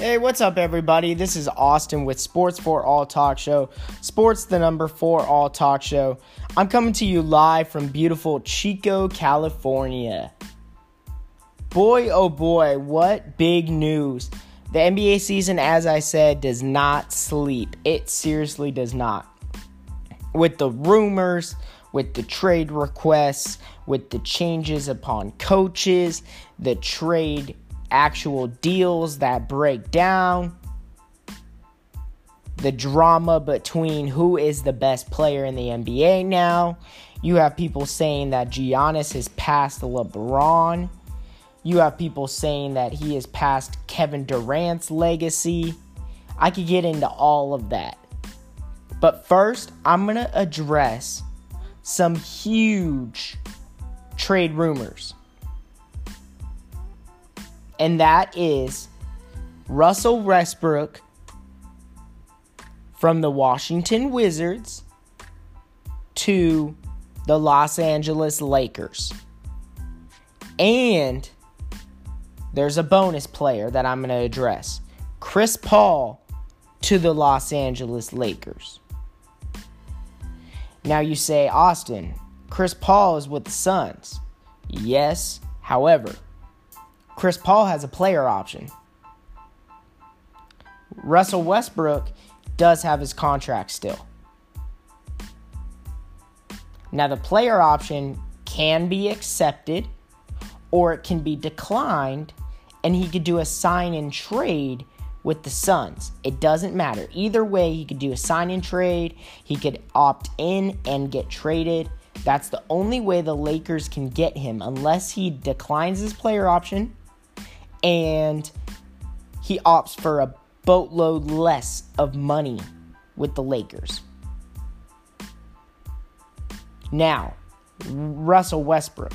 Hey, what's up, everybody? This is Austin with Sports for All Talk Show. Sports, the number four All Talk Show. I'm coming to you live from beautiful Chico, California. Boy, oh boy, what big news! The NBA season, as I said, does not sleep. It seriously does not. With the rumors, with the trade requests, with the changes upon coaches, the trade actual deals that break down the drama between who is the best player in the NBA now. You have people saying that Giannis has passed LeBron. You have people saying that he has passed Kevin Durant's legacy. I could get into all of that. But first, I'm going to address some huge trade rumors and that is Russell Westbrook from the Washington Wizards to the Los Angeles Lakers. And there's a bonus player that I'm going to address Chris Paul to the Los Angeles Lakers. Now you say, Austin, Chris Paul is with the Suns. Yes, however, Chris Paul has a player option. Russell Westbrook does have his contract still. Now, the player option can be accepted or it can be declined, and he could do a sign and trade with the Suns. It doesn't matter. Either way, he could do a sign and trade, he could opt in and get traded. That's the only way the Lakers can get him unless he declines his player option and he opts for a boatload less of money with the Lakers. Now, Russell Westbrook.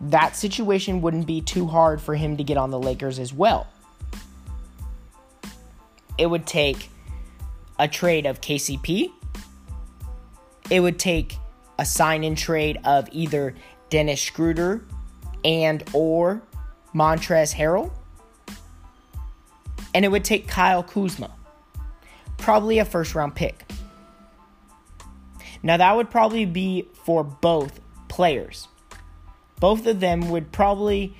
That situation wouldn't be too hard for him to get on the Lakers as well. It would take a trade of KCP. It would take a sign in trade of either Dennis Schroeder and or Montrezl Harrell, and it would take Kyle Kuzma, probably a first round pick. Now, that would probably be for both players. Both of them would probably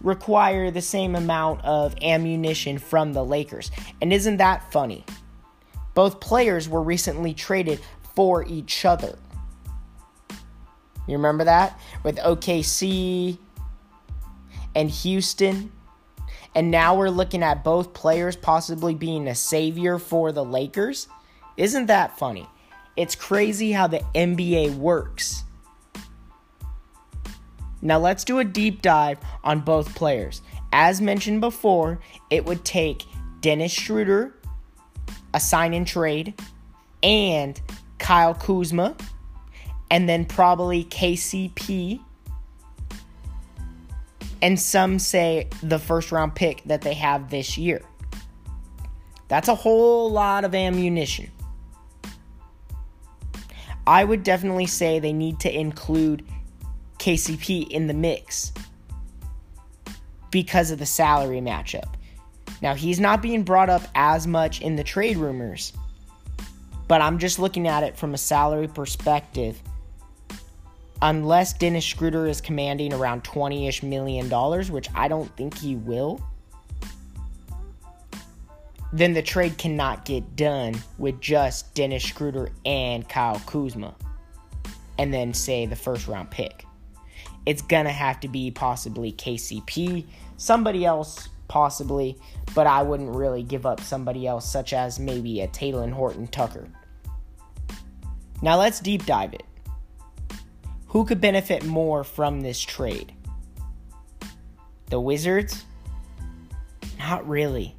require the same amount of ammunition from the Lakers. And isn't that funny? Both players were recently traded for each other. You remember that? With OKC and Houston. And now we're looking at both players possibly being a savior for the Lakers. Isn't that funny? It's crazy how the NBA works. Now let's do a deep dive on both players. As mentioned before, it would take Dennis Schroeder, a sign and trade, and Kyle Kuzma, and then probably KCP and some say the first round pick that they have this year. That's a whole lot of ammunition. I would definitely say they need to include KCP in the mix because of the salary matchup. Now, he's not being brought up as much in the trade rumors, but I'm just looking at it from a salary perspective unless Dennis Schroeder is commanding around 20 ish million dollars, which I don't think he will, then the trade cannot get done with just Dennis Schroeder and Kyle Kuzma, and then say the first round pick. It's gonna have to be possibly KCP, somebody else possibly, but I wouldn't really give up somebody else, such as maybe a Talen Horton Tucker. Now let's deep dive it. Who could benefit more from this trade? The Wizards? Not really.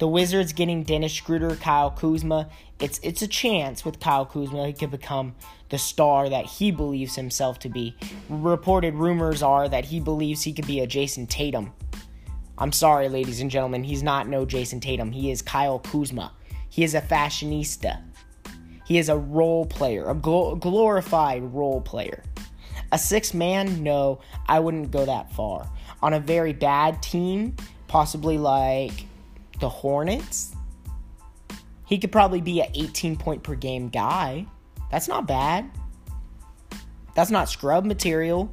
The Wizards getting Dennis Schroeder, Kyle Kuzma. It's it's a chance with Kyle Kuzma he could become the star that he believes himself to be. Reported rumors are that he believes he could be a Jayson Tatum. I'm sorry, ladies and gentlemen, he's not no Jayson Tatum. He is Kyle Kuzma. He is a fashionista. He is a role player, a glorified role player. A six man, no, I wouldn't go that far. On a very bad team, possibly like the Hornets. He could probably be an 18 point per game guy. That's not bad. That's not scrub material.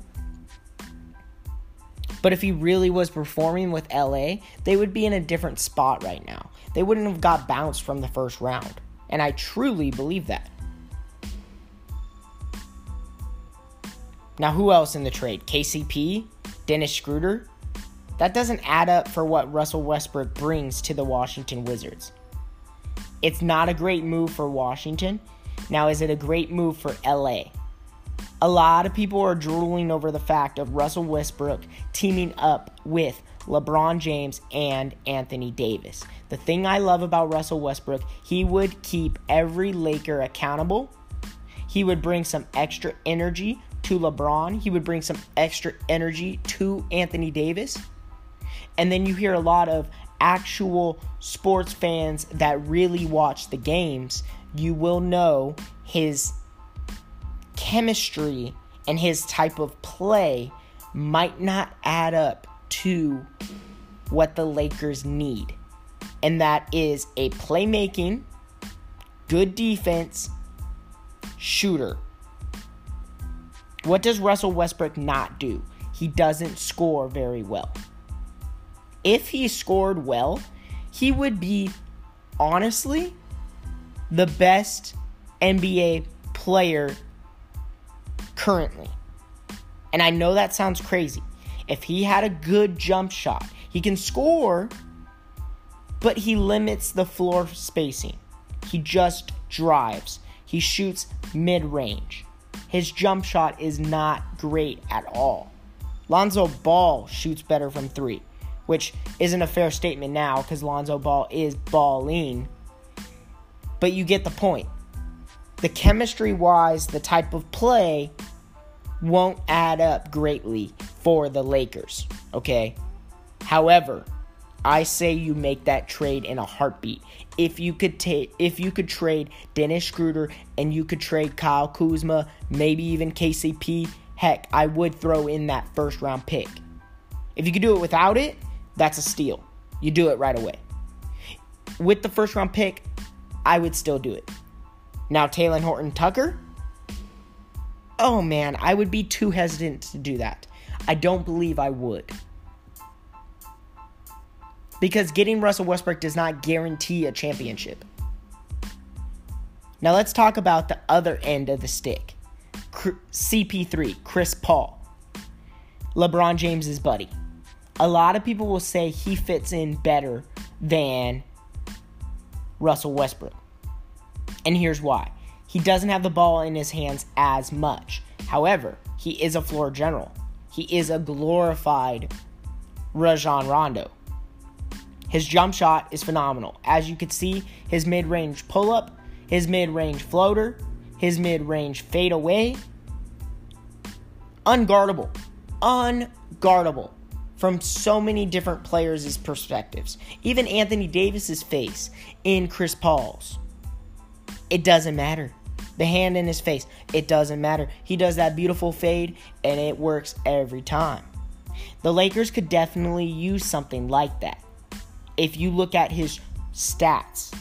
But if he really was performing with LA, they would be in a different spot right now. They wouldn't have got bounced from the first round. And I truly believe that. Now, who else in the trade? KCP? Dennis Schroeder? That doesn't add up for what Russell Westbrook brings to the Washington Wizards. It's not a great move for Washington. Now, is it a great move for LA? A lot of people are drooling over the fact of Russell Westbrook teaming up with LeBron James and Anthony Davis. The thing I love about Russell Westbrook, he would keep every Laker accountable. He would bring some extra energy to LeBron. He would bring some extra energy to Anthony Davis. And then you hear a lot of actual sports fans that really watch the games. You will know his chemistry and his type of play might not add up to what the Lakers need. And that is a playmaking, good defense, shooter. What does Russell Westbrook not do? He doesn't score very well. If he scored well, he would be honestly the best NBA player currently. And I know that sounds crazy. If he had a good jump shot, he can score, but he limits the floor spacing. He just drives. He shoots mid range. His jump shot is not great at all. Lonzo Ball shoots better from three, which isn't a fair statement now because Lonzo Ball is balling. But you get the point. The chemistry wise, the type of play won't add up greatly for the Lakers, okay? However, I say you make that trade in a heartbeat. If you could take if you could trade Dennis Schroeder and you could trade Kyle Kuzma, maybe even KCP, heck, I would throw in that first round pick. If you could do it without it, that's a steal. You do it right away. With the first round pick, I would still do it. Now Talen Horton Tucker, oh man, I would be too hesitant to do that. I don't believe I would. Because getting Russell Westbrook does not guarantee a championship. Now let's talk about the other end of the stick. CP3, Chris Paul. LeBron James's buddy. A lot of people will say he fits in better than Russell Westbrook. And here's why. He doesn't have the ball in his hands as much. However, he is a floor general. He is a glorified Rajon Rondo. His jump shot is phenomenal. As you can see, his mid range pull up, his mid range floater, his mid range fade away. Unguardable. Unguardable from so many different players' perspectives. Even Anthony Davis's face in Chris Paul's. It doesn't matter. The hand in his face, it doesn't matter. He does that beautiful fade and it works every time. The Lakers could definitely use something like that. If you look at his stats,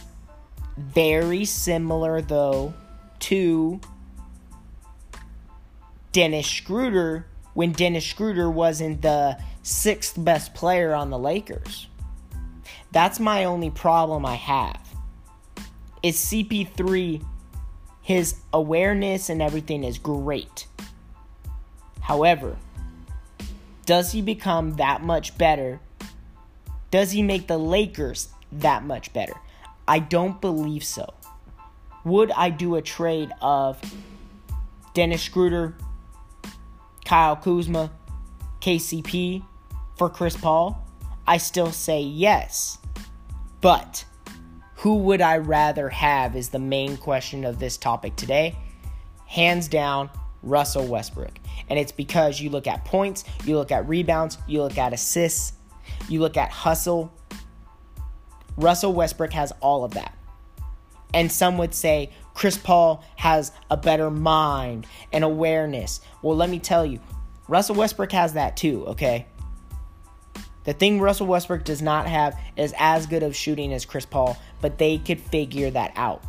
very similar though to Dennis Schroeder when Dennis Schroeder wasn't the sixth best player on the Lakers. That's my only problem I have is CP3 his awareness and everything is great. However, does he become that much better? Does he make the Lakers that much better? I don't believe so. Would I do a trade of Dennis Schroeder, Kyle Kuzma, KCP for Chris Paul? I still say yes. But who would I rather have is the main question of this topic today. Hands down, Russell Westbrook. And it's because you look at points, you look at rebounds, you look at assists, you look at hustle. Russell Westbrook has all of that. And some would say Chris Paul has a better mind and awareness. Well, let me tell you, Russell Westbrook has that too, okay? The thing Russell Westbrook does not have is as good of shooting as Chris Paul, but they could figure that out.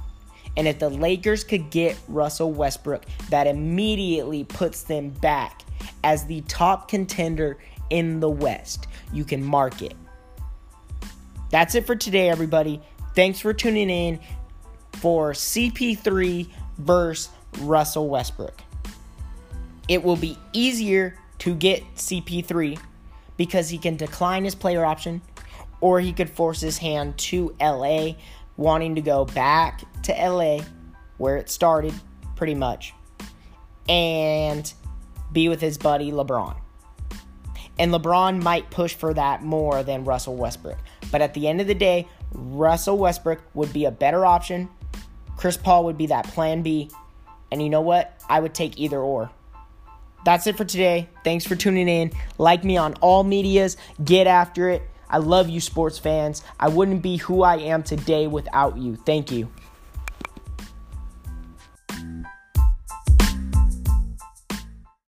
And if the Lakers could get Russell Westbrook, that immediately puts them back as the top contender in the West. You can mark it. That's it for today, everybody. Thanks for tuning in for CP3 versus Russell Westbrook. It will be easier to get CP3 because he can decline his player option or he could force his hand to LA, wanting to go back to LA where it started pretty much and be with his buddy LeBron. And LeBron might push for that more than Russell Westbrook. But at the end of the day, Russell Westbrook would be a better option. Chris Paul would be that plan B. And you know what? I would take either or. That's it for today. Thanks for tuning in. Like me on all medias. Get after it. I love you, sports fans. I wouldn't be who I am today without you. Thank you.